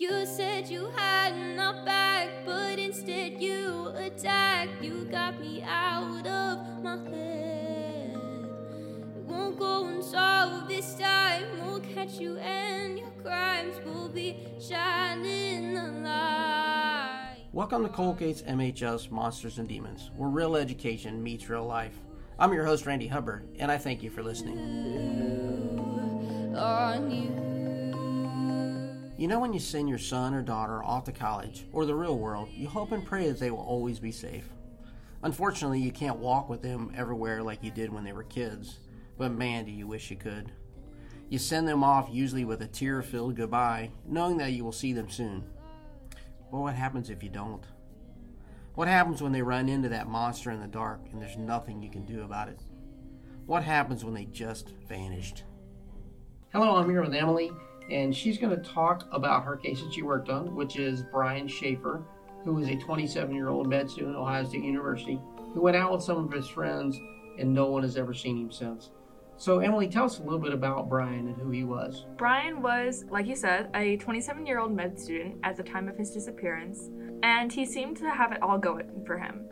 You said you had enough back, but instead you attacked. You got me out of my head. It won't go unsolved this time. We'll catch you and your crimes will be shining the light. Welcome to Colgate's MHS Monsters and Demons, where real education meets real life. I'm your host, Randy Hubbard, and I thank you for listening. You know, when you send your son or daughter off to college or the real world, you hope and pray that they will always be safe. Unfortunately, you can't walk with them everywhere like you did when they were kids, but man, do you wish you could. You send them off usually with a tear filled goodbye, knowing that you will see them soon. But what happens if you don't? What happens when they run into that monster in the dark and there's nothing you can do about it? What happens when they just vanished? Hello, I'm here with Emily, and she's going to talk about her case that she worked on, which is Brian Shaffer, who is a 27 year old med student at Ohio State University, who went out with some of his friends, and no one has ever seen him since. So, Emily, tell us a little bit about Brian and who he was. Brian was, like you said, a 27 year old med student at the time of his disappearance, and he seemed to have it all going for him.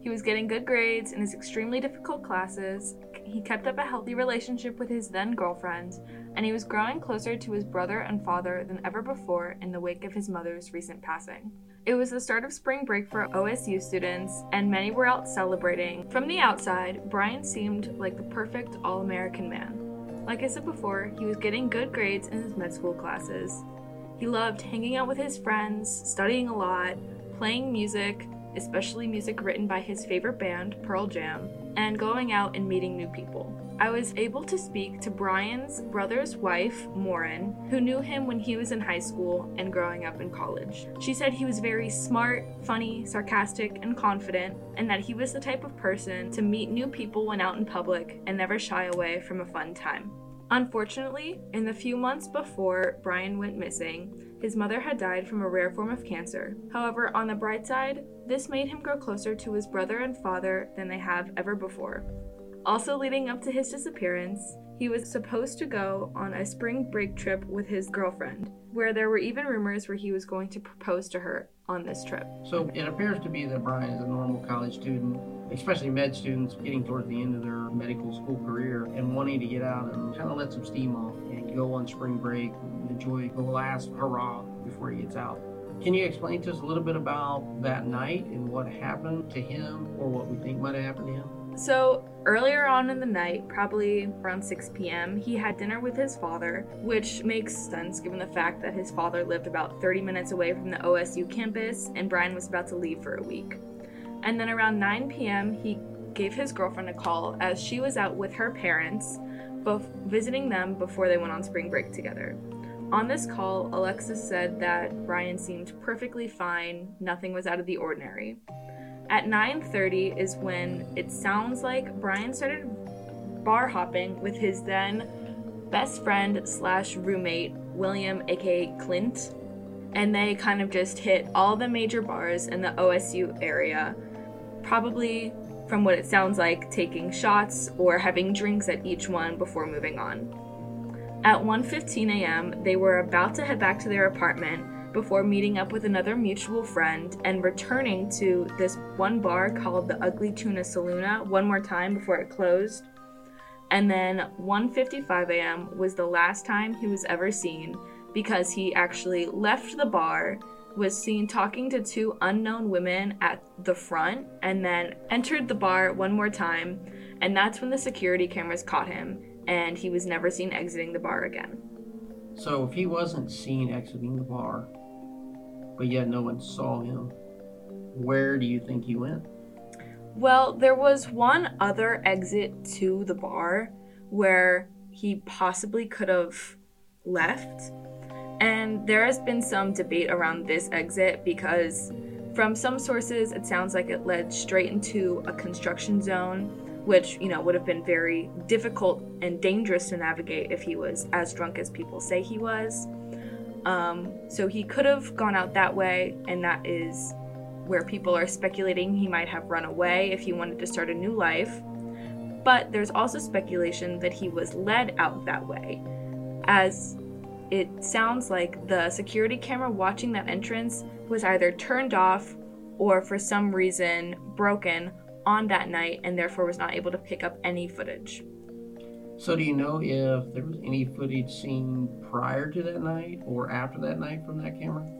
He was getting good grades in his extremely difficult classes, he kept up a healthy relationship with his then girlfriend, and he was growing closer to his brother and father than ever before in the wake of his mother's recent passing. It was the start of spring break for OSU students, and many were out celebrating. From the outside, Brian seemed like the perfect all American man. Like I said before, he was getting good grades in his med school classes. He loved hanging out with his friends, studying a lot, playing music, especially music written by his favorite band, Pearl Jam, and going out and meeting new people. I was able to speak to Brian's brother's wife, Morin, who knew him when he was in high school and growing up in college. She said he was very smart, funny, sarcastic, and confident, and that he was the type of person to meet new people when out in public and never shy away from a fun time. Unfortunately, in the few months before Brian went missing, his mother had died from a rare form of cancer. However, on the bright side, this made him grow closer to his brother and father than they have ever before. Also, leading up to his disappearance, he was supposed to go on a spring break trip with his girlfriend, where there were even rumors where he was going to propose to her on this trip. So, it appears to be that Brian is a normal college student, especially med students getting towards the end of their medical school career and wanting to get out and kind of let some steam off go on spring break and enjoy the last hurrah before he gets out. Can you explain to us a little bit about that night and what happened to him or what we think might have happened to him? So, earlier on in the night, probably around 6 p.m., he had dinner with his father, which makes sense given the fact that his father lived about 30 minutes away from the OSU campus and Brian was about to leave for a week. And then around 9 p.m., he gave his girlfriend a call as she was out with her parents, both visiting them before they went on spring break together. On this call, Alexis said that Brian seemed perfectly fine, nothing was out of the ordinary. At 9:30 is when it sounds like Brian started bar hopping with his then best friend slash roommate William, aka Clint, and they kind of just hit all the major bars in the OSU area, probably from what it sounds like taking shots or having drinks at each one before moving on. At 1:15 a.m., they were about to head back to their apartment before meeting up with another mutual friend and returning to this one bar called the Ugly Tuna Saloona one more time before it closed. And then 1:55 a.m. was the last time he was ever seen because he actually left the bar, was seen talking to two unknown women at the front and then entered the bar one more time, and that's when the security cameras caught him and he was never seen exiting the bar again. So, if he wasn't seen exiting the bar, but yet no one saw him, where do you think he went? Well, there was one other exit to the bar where he possibly could have left. And there has been some debate around this exit because, from some sources, it sounds like it led straight into a construction zone, which, you know, would have been very difficult and dangerous to navigate if he was as drunk as people say he was. Um, so he could have gone out that way, and that is where people are speculating he might have run away if he wanted to start a new life. But there's also speculation that he was led out that way, as it sounds like the security camera watching that entrance was either turned off or for some reason broken on that night and therefore was not able to pick up any footage. So, do you know if there was any footage seen prior to that night or after that night from that camera?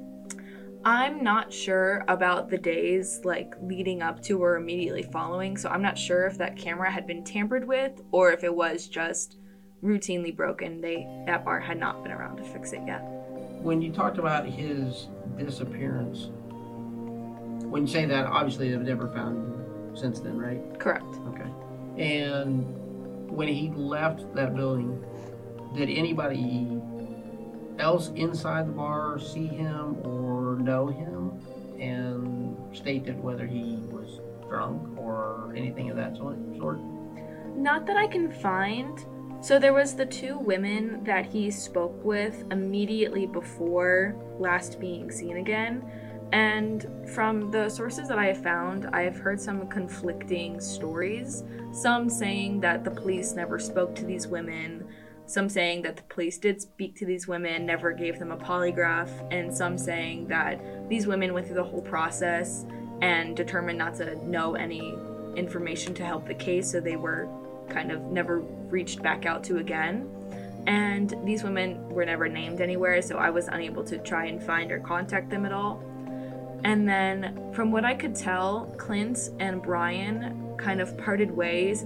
I'm not sure about the days like leading up to or immediately following, so I'm not sure if that camera had been tampered with or if it was just routinely broken. They that bar had not been around to fix it yet. When you talked about his disappearance, when you say that, obviously they've never found him since then, right? Correct. Okay. And when he left that building, did anybody else inside the bar see him or know him and stated whether he was drunk or anything of that sort? Not that I can find. So there was the two women that he spoke with immediately before last being seen again. And from the sources that I have found, I have heard some conflicting stories. Some saying that the police never spoke to these women, some saying that the police did speak to these women, never gave them a polygraph, and some saying that these women went through the whole process and determined not to know any information to help the case, so they were kind of never reached back out to again. And these women were never named anywhere, so I was unable to try and find or contact them at all. And then, from what I could tell, Clint and Brian kind of parted ways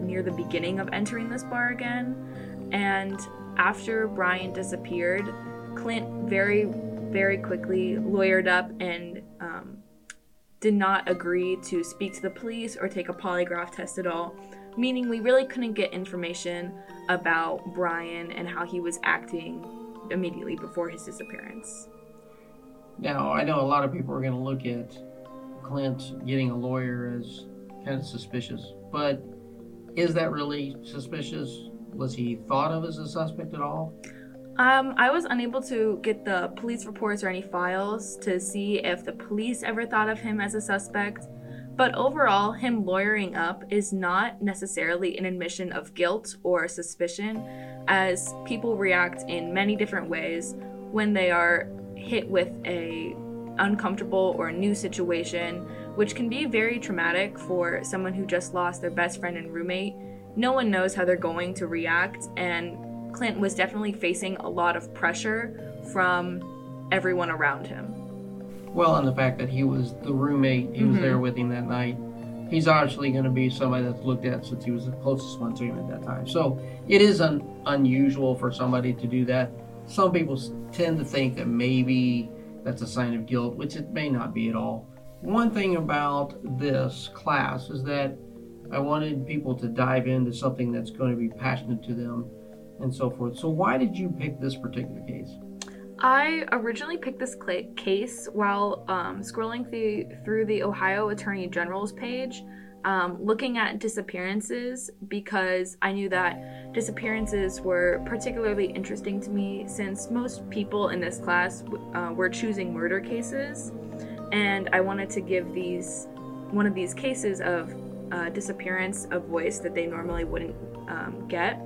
near the beginning of entering this bar again. And after Brian disappeared, Clint very, very quickly lawyered up and um, did not agree to speak to the police or take a polygraph test at all, meaning we really couldn't get information about Brian and how he was acting immediately before his disappearance. Now, I know a lot of people are going to look at Clint getting a lawyer as kind of suspicious, but is that really suspicious? Was he thought of as a suspect at all? Um, I was unable to get the police reports or any files to see if the police ever thought of him as a suspect. But overall, him lawyering up is not necessarily an admission of guilt or suspicion, as people react in many different ways when they are hit with a uncomfortable or new situation, which can be very traumatic for someone who just lost their best friend and roommate no one knows how they're going to react, and Clint was definitely facing a lot of pressure from everyone around him. Well, and the fact that he was the roommate, he was mm-hmm. there with him that night. He's obviously going to be somebody that's looked at since he was the closest one to him at that time. So it is un- unusual for somebody to do that. Some people tend to think that maybe that's a sign of guilt, which it may not be at all. One thing about this class is that I wanted people to dive into something that's going to be passionate to them and so forth. So, why did you pick this particular case? I originally picked this case while um, scrolling through, through the Ohio Attorney General's page, um, looking at disappearances because I knew that disappearances were particularly interesting to me since most people in this class uh, were choosing murder cases. And I wanted to give these one of these cases of uh, disappearance a voice that they normally wouldn't um, get.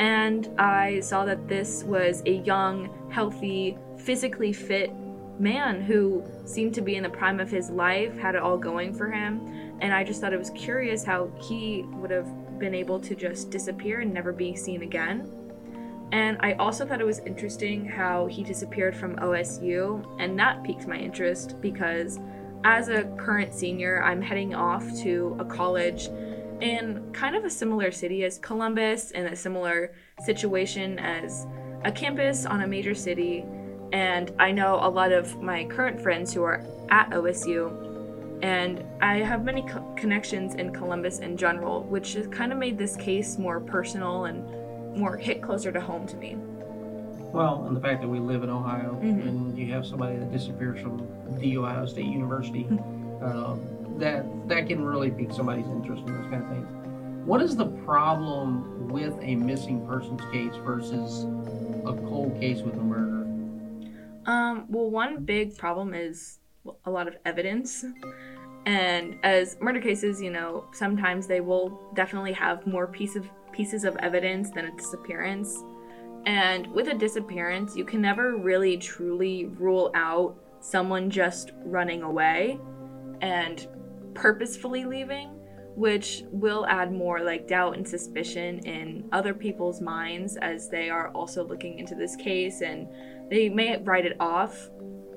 And I saw that this was a young, healthy, physically fit man who seemed to be in the prime of his life, had it all going for him. And I just thought it was curious how he would have been able to just disappear and never be seen again. And I also thought it was interesting how he disappeared from OSU, and that piqued my interest because as a current senior, I'm heading off to a college in kind of a similar city as Columbus and a similar situation as a campus on a major city. And I know a lot of my current friends who are at OSU, and I have many co- connections in Columbus in general, which has kind of made this case more personal and more hit closer to home to me. Well, and the fact that we live in Ohio mm-hmm. and you have somebody that disappears from the Ohio State University, um, that that can really pique somebody's interest in those kind of things. What is the problem with a missing persons case versus a cold case with a murder? Um, well, one big problem is a lot of evidence. And as murder cases, you know, sometimes they will definitely have more piece of pieces of evidence than a disappearance. And with a disappearance, you can never really truly rule out someone just running away and purposefully leaving, which will add more like doubt and suspicion in other people's minds as they are also looking into this case and they may write it off.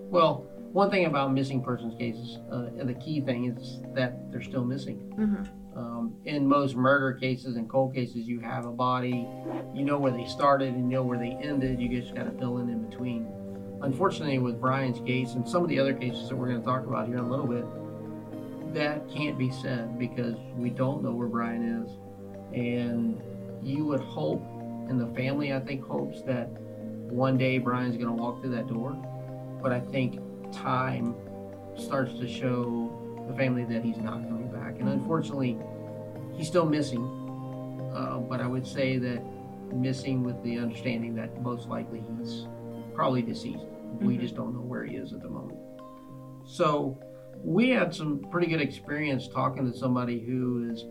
Well, one thing about missing persons cases, uh, the key thing is that they're still missing. Mm-hmm. Um, in most murder cases and cold cases, you have a body, you know where they started and you know where they ended. You just got to fill in in between. Unfortunately, with Brian's case and some of the other cases that we're going to talk about here in a little bit, that can't be said because we don't know where Brian is. And you would hope, and the family, I think, hopes that one day Brian's going to walk through that door. But I think time starts to show the family that he's not coming back. And unfortunately, he's still missing. Uh, but I would say that missing with the understanding that most likely he's probably deceased. We Mhm. just don't know where he is at the moment. So we had some pretty good experience talking to somebody who is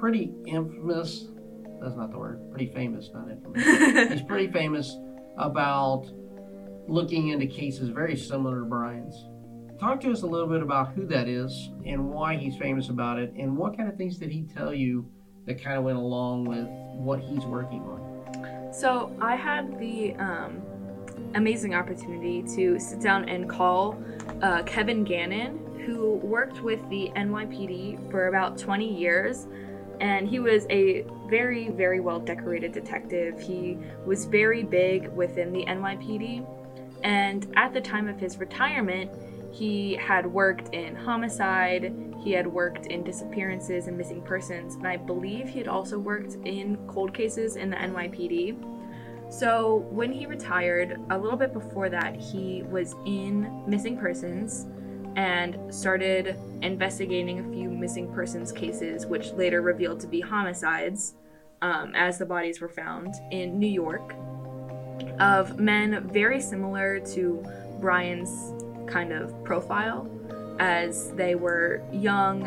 pretty infamous. That's not the word. Pretty famous, not infamous. he's pretty famous about looking into cases very similar to Brian's. Talk to us a little bit about who that is and why he's famous about it, and what kind of things did he tell you that kind of went along with what he's working on. So I had the um, amazing opportunity to sit down and call uh, Kevin Gannon, who worked with the NYPD for about 20 years. And he was a very, very well decorated detective. He was very big within the NYPD. And at the time of his retirement, he had worked in homicide, he had worked in disappearances and missing persons, and I believe he had also worked in cold cases in the NYPD. So when he retired, a little bit before that, he was in missing persons and started investigating a few missing persons cases, which later revealed to be homicides, um, as the bodies were found in New York, of men very similar to Brian's kind of profile, as they were young,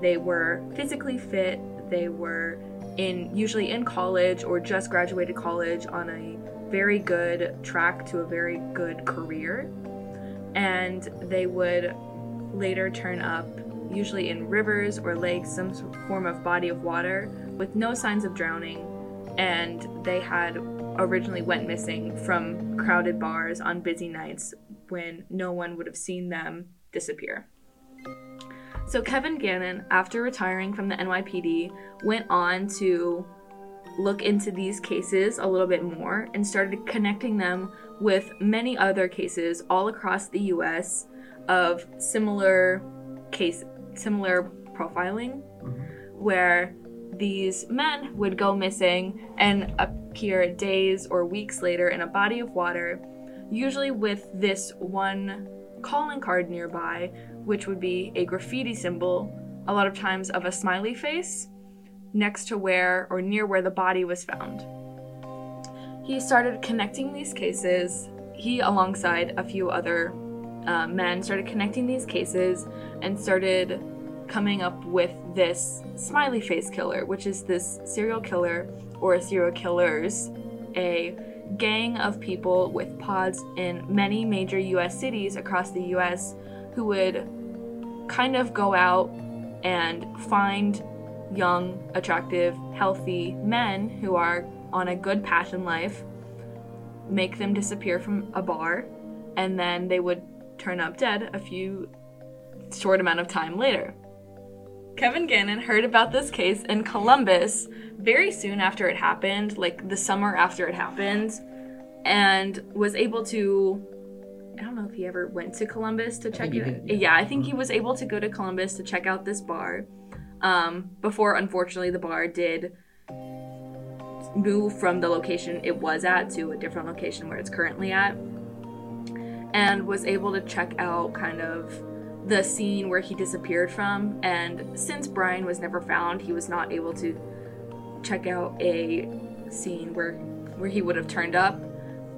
they were physically fit, they were in usually in college or just graduated college on a very good track to a very good career. And they would later turn up, usually in rivers or lakes, some form of body of water, with no signs of drowning. And they had originally went missing from crowded bars on busy nights when no one would have seen them disappear. So Kevin Gannon, after retiring from the NYPD, went on to look into these cases a little bit more and started connecting them with many other cases all across the US of similar case similar profiling mm-hmm. where these men would go missing and appear days or weeks later in a body of water, usually with this one calling card nearby, which would be a graffiti symbol, a lot of times of a smiley face, next to where or near where the body was found. He started connecting these cases, he, alongside a few other uh, men, started connecting these cases and started coming up with this smiley face killer, which is this serial killer or serial killers, a gang of people with pods in many major US cities across the US who would kind of go out and find young, attractive, healthy men who are on a good path in life, make them disappear from a bar, and then they would turn up dead a few short amount of time later. Kevin Gannon heard about this case in Columbus very soon after it happened, like the summer after it happened, and was able to. I don't know if he ever went to Columbus to check it. did, yeah. I think he was able to go to Columbus to check out this bar. Um, before, unfortunately, the bar did move from the location it was at to a different location where it's currently at, and was able to check out kind of the scene where he disappeared from. And since Brian was never found, he was not able to check out a scene where where he would have turned up.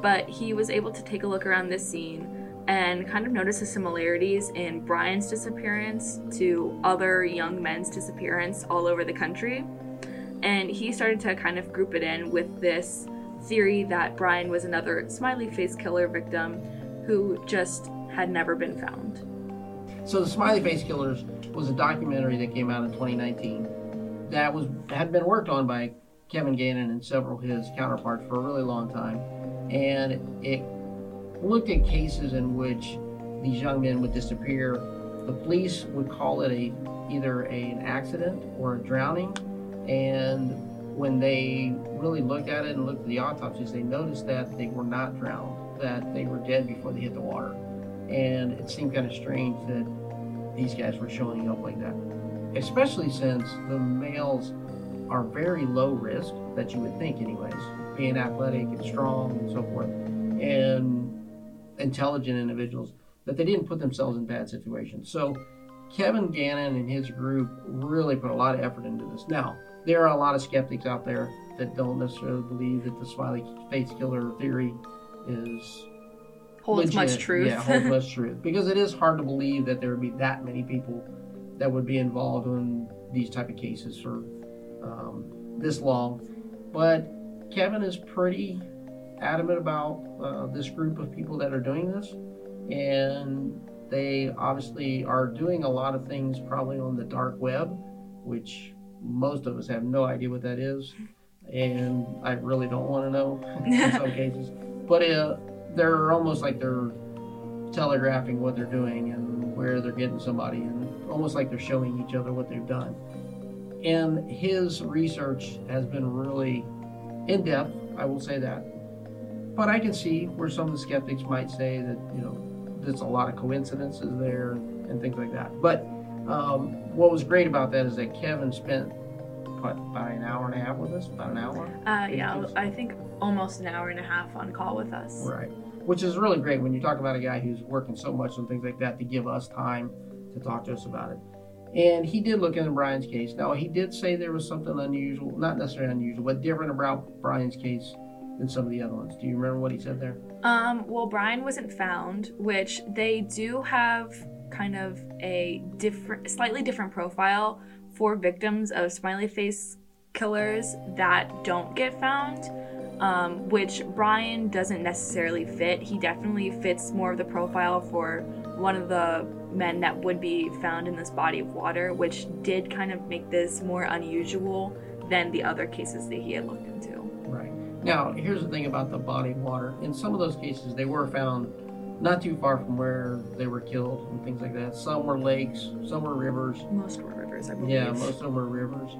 But he was able to take a look around this scene and kind of notice the similarities in Brian's disappearance to other young men's disappearance all over the country. And he started to kind of group it in with this theory that Brian was another smiley face killer victim who just had never been found. So the Smiley Face Killers was a documentary that came out in 2019 that was had been worked on by Kevin Gannon and several of his counterparts for a really long time, and it, looked at cases in which these young men would disappear. The police would call it a either a, an accident or a drowning, and when they really looked at it and looked at the autopsies, they noticed that they were not drowned, that they were dead before they hit the water, and it seemed kind of strange that these guys were showing up like that, especially since the males are very low risk that you would think, anyways, being athletic and strong and so forth, and intelligent individuals, that they didn't put themselves in bad situations. So Kevin Gannon and his group really put a lot of effort into this. Now, there are a lot of skeptics out there that don't necessarily believe that the smiley face killer theory is Holds much legit. truth. Yeah, holds much truth. Because it is hard to believe that there would be that many people that would be involved in these type of cases for um, this long. But Kevin is pretty adamant about uh, this group of people that are doing this, and they obviously are doing a lot of things probably on the dark web, which most of us have no idea what that is, and I really don't want to know in some cases. But uh, they're almost like they're telegraphing what they're doing and where they're getting somebody, and almost like they're showing each other what they've done. And his research has been really in depth, I will say that. But I can see where some of the skeptics might say that, you know, there's a lot of coincidences there and things like that. But um, what was great about that is that Kevin spent, what, about an hour and a half with us? About an hour? Uh, yeah, I think almost an hour and a half on call with us. Right. Which is really great when you talk about a guy who's working so much and things like that to give us time to talk to us about it. And he did look into Brian's case. Now, he did say there was something unusual, not necessarily unusual, but different about Brian's case than some of the other ones. Do you remember what he said there? Um, well, Brian wasn't found, which they do have kind of a different, slightly different profile for victims of smiley face killers that don't get found. Um, which Brian doesn't necessarily fit. He definitely fits more of the profile for one of the men that would be found in this body of water, which did kind of make this more unusual than the other cases that he had looked into. Right. Now, here's the thing about the body of water. In some of those cases, they were found not too far from where they were killed and things like that. Some were lakes, some were rivers. Most were rivers, I believe. Yeah, most of them were rivers.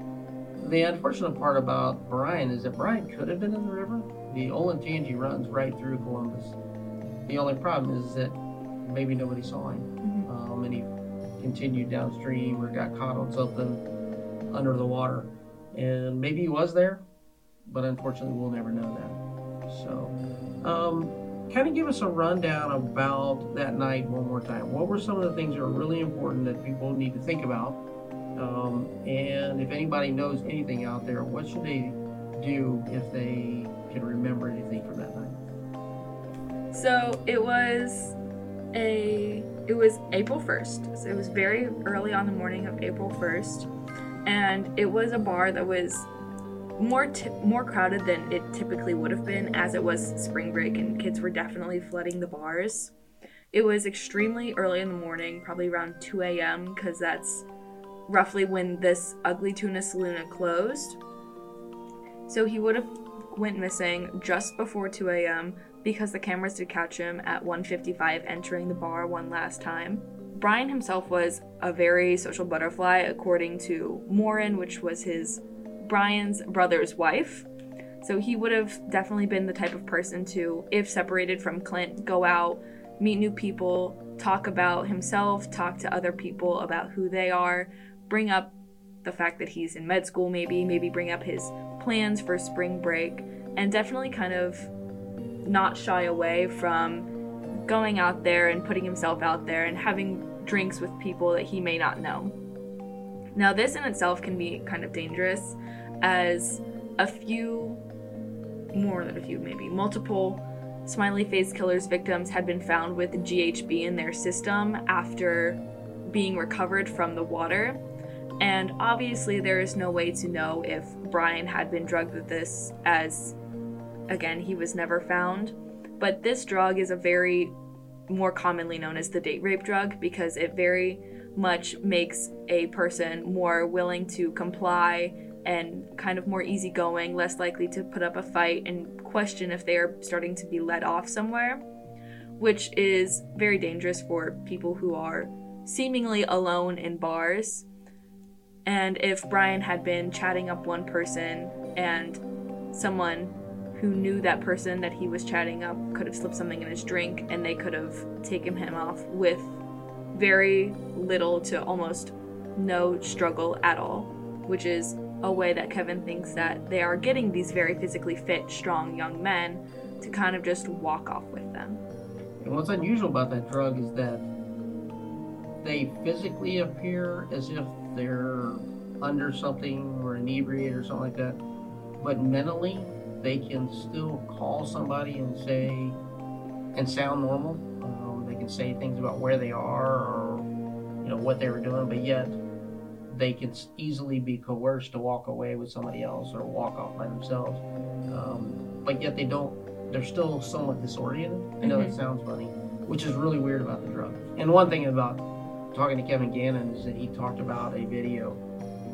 The unfortunate part about Brian is that Brian could have been in the river. The Olentangy runs right through Columbus. The only problem is that maybe nobody saw him. Mhm. Um, and he continued downstream or got caught on something under the water. And maybe he was there, but unfortunately we'll never know that. So, um, kind of give us a rundown about that night one more time. What were some of the things that are really important that people need to think about? Um, and if anybody knows anything out there, what should they do if they can remember anything from that night? So it was a it was April 1st. So it was very early on the morning of April 1st and it was a bar that was more ti more crowded than it typically would have been as it was spring break and kids were definitely flooding the bars. It was extremely early in the morning, probably around 2 a.m. because that's roughly when this ugly tuna saloon closed. So he would have went missing just before 2 a.m. because the cameras did catch him at 1:55 entering the bar one last time. Brian himself was a very social butterfly, according to Morin, which was his Brian's brother's wife. So he would have definitely been the type of person to, if separated from Clint, go out, meet new people, talk about himself, talk to other people about who they are, bring up the fact that he's in med school, maybe, maybe bring up his plans for spring break, and definitely kind of not shy away from going out there and putting himself out there and having drinks with people that he may not know. Now, this in itself can be kind of dangerous as a few, more than a few maybe, multiple smiley face killers victims had been found with GHB in their system after being recovered from the water. And obviously, there is no way to know if Brian had been drugged with this as again, he was never found. But this drug is a very more commonly known as the date rape drug because it very much makes a person more willing to comply and kind of more easygoing, less likely to put up a fight and question if they are starting to be let off somewhere, which is very dangerous for people who are seemingly alone in bars. And if Brian had been chatting up one person and someone who knew that person that he was chatting up could have slipped something in his drink and they could have taken him off with very little to almost no struggle at all, which is a way that Kevin thinks that they are getting these very physically fit, strong young men to kind of just walk off with them. And what's unusual about that drug is that they physically appear as if they're under something or inebriated or something like that, but mentally they can still call somebody and say and sound normal. Um, they can say things about where they are or you know what they were doing, but yet they can easily be coerced to walk away with somebody else or walk off by themselves. Um, but yet they don't. They're still somewhat disoriented. I know Mhm. it sounds funny, which is really weird about the drug. And one thing about talking to Kevin Gannon is that he talked about a video,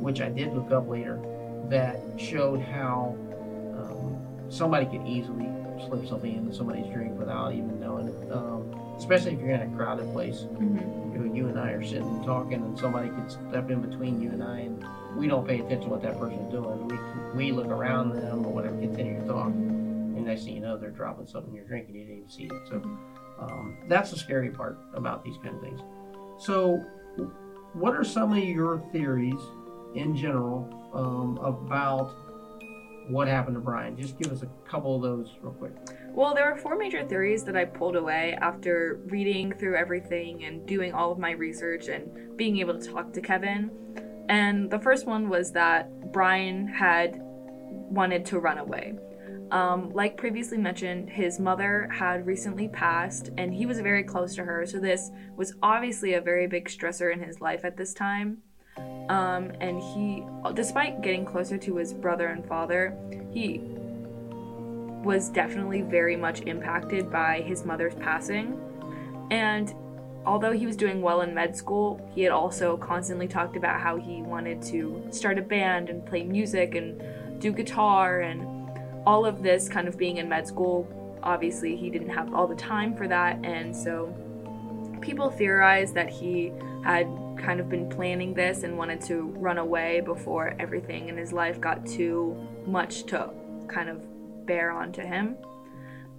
which I did look up later, that showed how um, somebody could easily slip something into somebody's drink without even knowing it. Um, especially if you're in a crowded place. Mm-hmm. You know, you and I are sitting and talking, and somebody could step in between you and I, and we don't pay attention to what that person's doing. We we look around them or whatever, continue to talk, and next thing you know, they're dropping something in your drink, and you didn't even see it. So um, that's the scary part about these kind of things. So, what are some of your theories in general um, about what happened to Brian? Just give us a couple of those real quick. Well, there are four major theories that I pulled away after reading through everything and doing all of my research and being able to talk to Kevin. And the first one was that Brian had wanted to run away. Um, like previously mentioned, his mother had recently passed and he was very close to her, so this was obviously a very big stressor in his life at this time. Um, and he, despite getting closer to his brother and father, he was definitely very much impacted by his mother's passing. And although he was doing well in med school, he had also constantly talked about how he wanted to start a band and play music and do guitar and all of this kind of being in med school. Obviously, he didn't have all the time for that, and so people theorized that he had kind of been planning this and wanted to run away before everything in his life got too much to kind of bear onto him.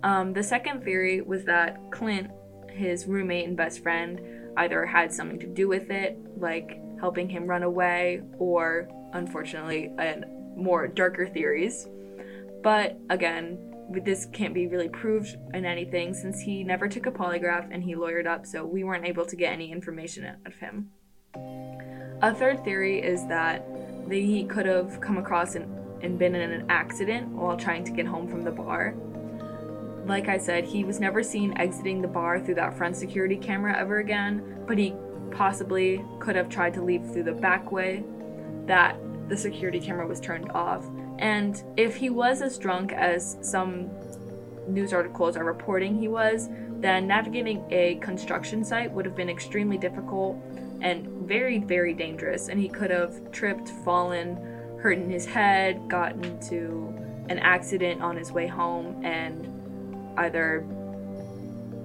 Um, the second theory was that Clint, his roommate and best friend, either had something to do with it, like helping him run away, or unfortunately, and more darker theories. But again, this can't be really proved in anything since he never took a polygraph and he lawyered up, so we weren't able to get any information out of him. A third theory is that he could have come across an, and been in an accident while trying to get home from the bar. Like I said, he was never seen exiting the bar through that front security camera ever again, but he possibly could have tried to leave through the back way that the security camera was turned off. And if he was as drunk as some news articles are reporting he was, then navigating a construction site would have been extremely difficult and very, very dangerous. And he could have tripped, fallen, hurting his head, got into an accident on his way home, and either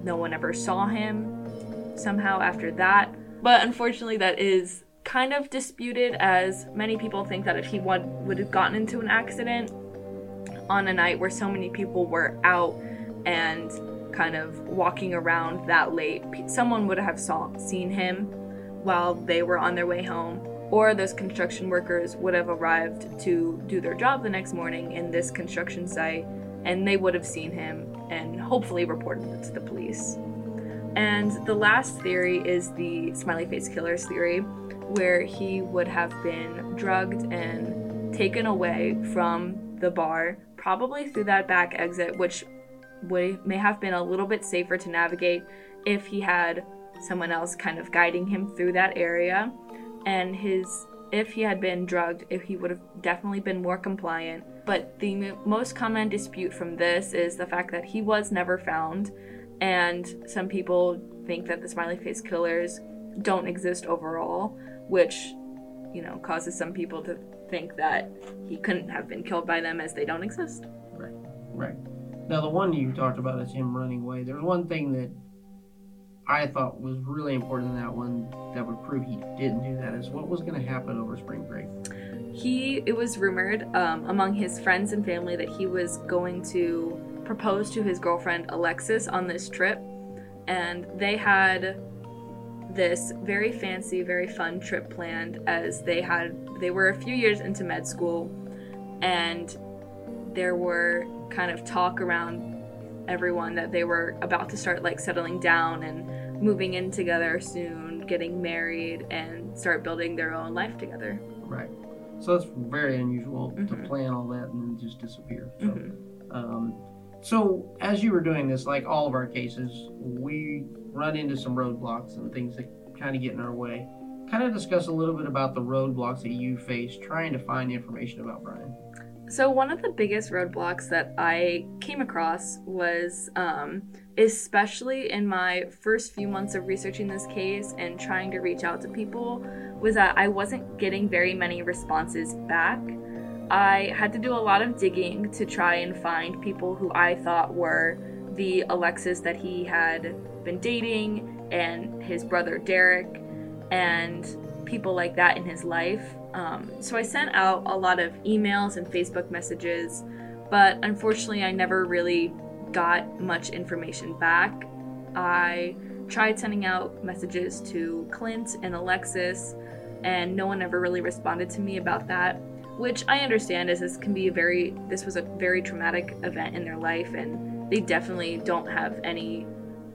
no one ever saw him somehow after that. But unfortunately, that is kind of disputed, as many people think that if he would, would have gotten into an accident on a night where so many people were out and kind of walking around that late, someone would have saw, seen him while they were on their way home or those construction workers would have arrived to do their job the next morning in this construction site and they would have seen him and hopefully reported it to the police. And the last theory is the smiley face killers theory, where he would have been drugged and taken away from the bar, probably through that back exit, which would may have been a little bit safer to navigate if he had someone else kind of guiding him through that area and his if he had been drugged, if he would have definitely been more compliant. But the most common dispute from this is the fact that he was never found, and some people think that the smiley face killers don't exist overall, which, you know, causes some people to think that he couldn't have been killed by them as they don't exist. Right. Right. Now, the one you talked about is him running away. There's one thing that I thought was really important in that one that would prove he didn't do that is what was going to happen over spring break. He, it was rumored um, among his friends and family that he was going to propose to his girlfriend Alexis on this trip, and they had this very fancy, very fun trip planned as they had they were a few years into med school and there were kind of talk around everyone that they were about to start like settling down and moving in together soon, getting married and start building their own life together. Right. So it's very unusual to Mhm. plan all that and then just disappear. So, Mhm. um, so as you were doing this, like all of our cases, we run into some roadblocks and things that kind of get in our way. Kind of discuss a little bit about the roadblocks that you face trying to find information about Brian. So one of the biggest roadblocks that I came across was, um, especially in my first few months of researching this case and trying to reach out to people, was that I wasn't getting very many responses back. I had to do a lot of digging to try and find people who I thought were the Alexis that he had been dating and his brother Derek and people like that in his life. Um, so I sent out a lot of emails and Facebook messages, but unfortunately, I never really got much information back. I tried sending out messages to Clint and Alexis, and no one ever really responded to me about that. Which I understand as this can be a very this was a very traumatic event in their life, and they definitely don't have any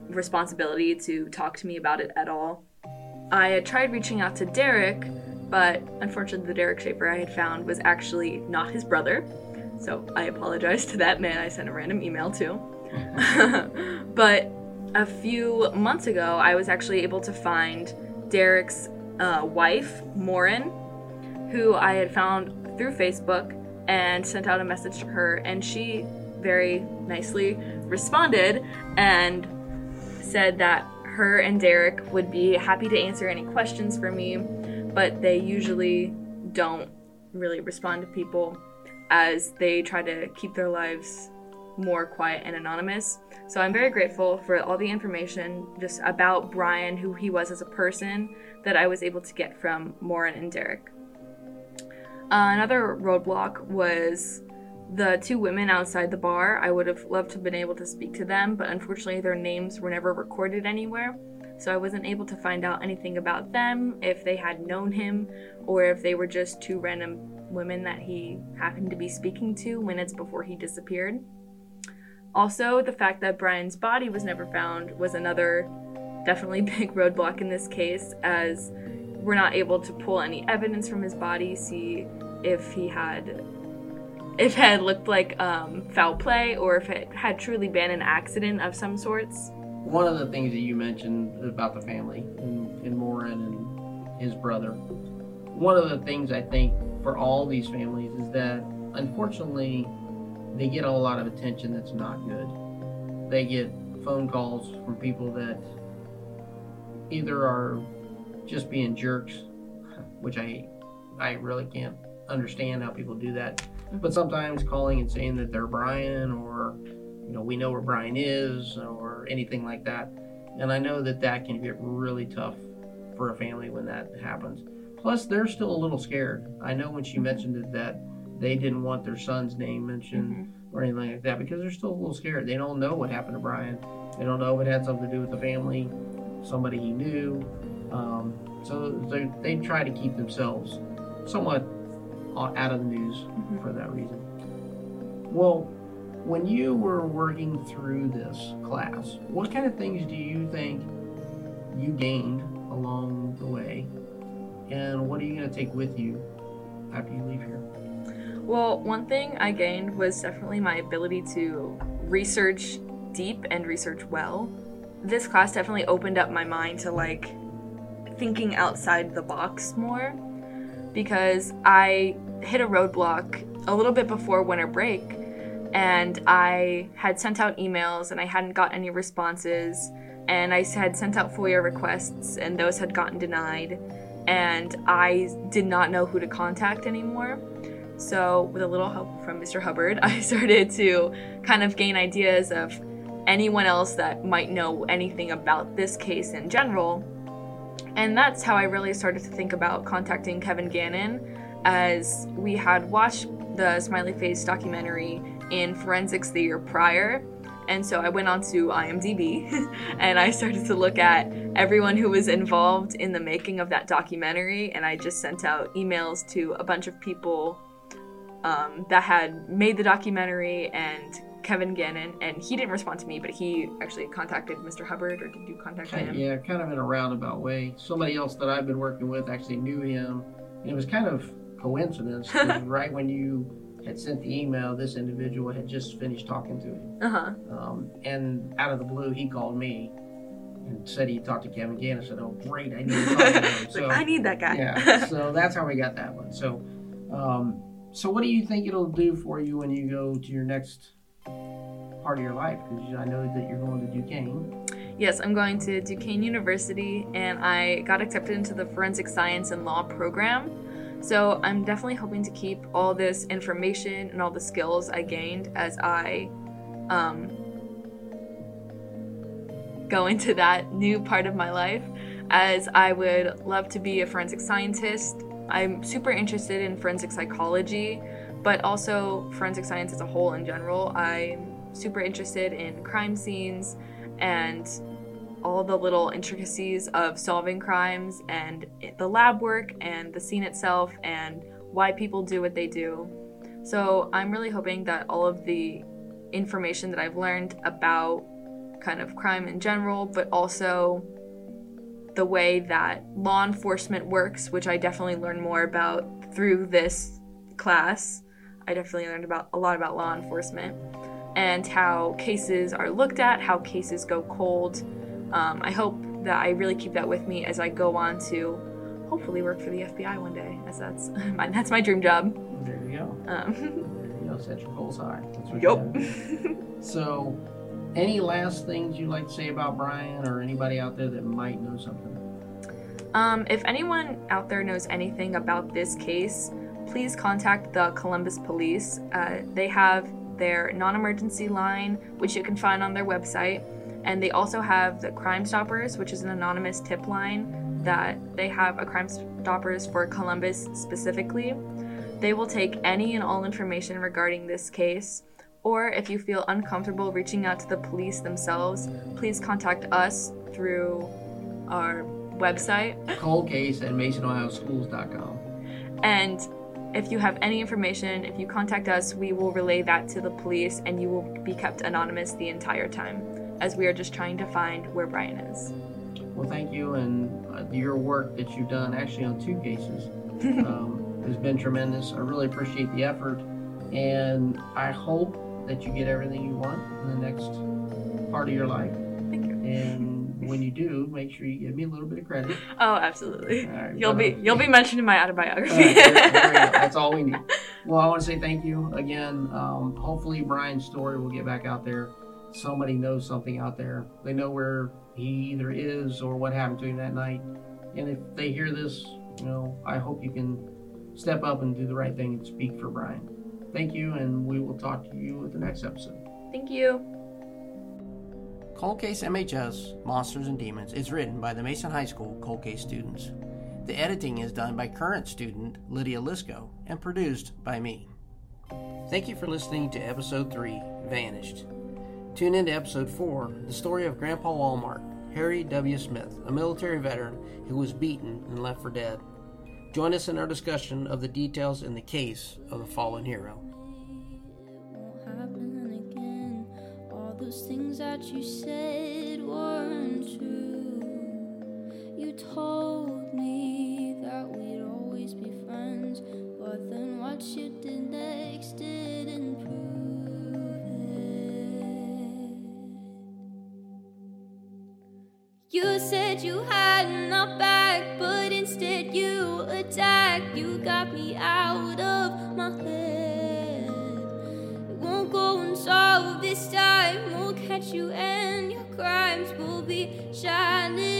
responsibility to talk to me about it at all. I had tried reaching out to Derek, but unfortunately, the Derek Shaffer I had found was actually not his brother. So I apologize to that man I sent a random email to. but a few months ago, I was actually able to find Derek's uh, wife, Morin, who I had found through Facebook and sent out a message to her, and she very nicely responded and said that her and Derek would be happy to answer any questions for me, but they usually don't really respond to people as they try to keep their lives more quiet and anonymous. So I'm very grateful for all the information just about Brian, who he was as a person, that I was able to get from Morin and Derek. Uh, another roadblock was the two women outside the bar. I would have loved to have been able to speak to them, but unfortunately, their names were never recorded anywhere. So I wasn't able to find out anything about them, if they had known him, or if they were just two random women that he happened to be speaking to minutes before he disappeared. Also, the fact that Brian's body was never found was another definitely big roadblock in this case, as we're not able to pull any evidence from his body, see if he had if it had looked like um, foul play or if it had truly been an accident of some sorts. One of the things that you mentioned about the family and, in Morin and his brother, one of the things I think for all these families is that unfortunately they get a lot of attention that's not good. They get phone calls from people that either are just being jerks, which I I really can't understand how people do that. Mm-hmm. But sometimes calling and saying that they're Brian or you know we know where Brian is or anything like that. And I know that that can get really tough for a family when that happens. Plus, they're still a little scared. I know when she mentioned it that they didn't want their son's name mentioned or anything like that because they're still a little scared. They don't know what happened to Brian. They don't know if it had something to do with the family, somebody he knew. Um, so they, they try to keep themselves somewhat out of the news Mhm. for that reason. Well, when you were working through this class, what kind of things do you think you gained along the way? And what are you going to take with you after you leave here? Well, one thing I gained was definitely my ability to research deep and research well. This class definitely opened up my mind to like thinking outside the box more. because I hit a roadblock a little bit before winter break and I had sent out emails and I hadn't got any responses and I had sent out FOIA requests and those had gotten denied and I did not know who to contact anymore. So, with a little help from Mr. Hubbard, I started to kind of gain ideas of anyone else that might know anything about this case in general. And that's how I really started to think about contacting Kevin Gannon, as we had watched the Smiley Face documentary in forensics the year prior. And so I went on to IMDb and I started to look at everyone who was involved in the making of that documentary. And I just sent out emails to a bunch of people um, that had made the documentary and Kevin Gannon, and he didn't respond to me, but he actually contacted Mr. Hubbard, or did you contact Kind him? yeah, kind of in a roundabout way. Somebody else that I've been working with actually knew him, and it was kind of coincidence right when you had sent the email, this individual had just finished talking to him, Uh huh. um, and out of the blue, he called me and said he talked to Kevin Gann. I said, "Oh, great! I need to talk to him." It's like, I need that guy. yeah, so that's how we got that one. So, um, so what do you think it'll do for you when you go to your next part of your life? Because I know that you're going to Duquesne. Yes, I'm going to Duquesne University and I got accepted into the Forensic Science and Law program. So I'm definitely hoping to keep all this information and all the skills I gained as I um, go into that new part of my life, as I would love to be a forensic scientist. I'm super interested in forensic psychology, but also forensic science as a whole in general. I'm super interested in crime scenes and all the little intricacies of solving crimes and the lab work and the scene itself and why people do what they do. So I'm really hoping that all of the information that I've learned about kind of crime in general, but also the way that law enforcement works, which I definitely learned more about through this class. I definitely learned about a lot about law enforcement and how cases are looked at, how cases go cold. Um, I hope that I really keep that with me as I go on to hopefully work for the FBI one day, as that's my, that's my dream job. There you go. Um, There you go. Set your goals high. That's what yup. you gotta do. So, any last things you'd like to say about Brian or anybody out there that might know something? Um, if anyone out there knows anything about this case, please contact the Columbus Police. Uh, they have their non emergency line, which you can find on their website. And they also have the Crime Stoppers, which is an anonymous tip line that they have a Crime Stoppers for Columbus specifically. They will take any and all information regarding this case. Or if you feel uncomfortable reaching out to the police themselves, please contact us through our website. Cold case at masonohioschools.com. And if you have any information, if you contact us, we will relay that to the police and you will be kept anonymous the entire time as we are just trying to find where Brian is. Well, thank you, and uh, your work that you've done actually on two cases um, has been tremendous. I really appreciate the effort, and I hope that you get everything you want in the next part of your life. Thank you. And when you do, make sure you give me a little bit of credit. Oh, absolutely. All right, You'll be uh, you'll be mentioned in my autobiography. right, there- there. That's all we need. Well, I want to say thank you again. Um, hopefully, Brian's story will get back out there. Somebody knows something out there. They know where he either is or what happened to him that night. And if they hear this, you know, I hope you can step up and do the right thing and speak for Brian. Thank you, and we will talk to you at the next episode. Thank you. Cold Case MHS Monsters and Demons is written by the Mason High School Cold Case students. The editing is done by current student Lydia Lisco and produced by me. Thank you for listening to episode 3 Vanished. Tune in to episode 4 The Story of Grandpa Walmart, Harry W. Smith, a military veteran who was beaten and left for dead. Join us in our discussion of the details in the case of the fallen hero. those things that you said weren't true. You told me that we'd always be friends, but then what you did You said you had enough back, but instead you attacked. You got me out of my head. It won't go unsolved this time. We'll catch you and your crimes will be shining.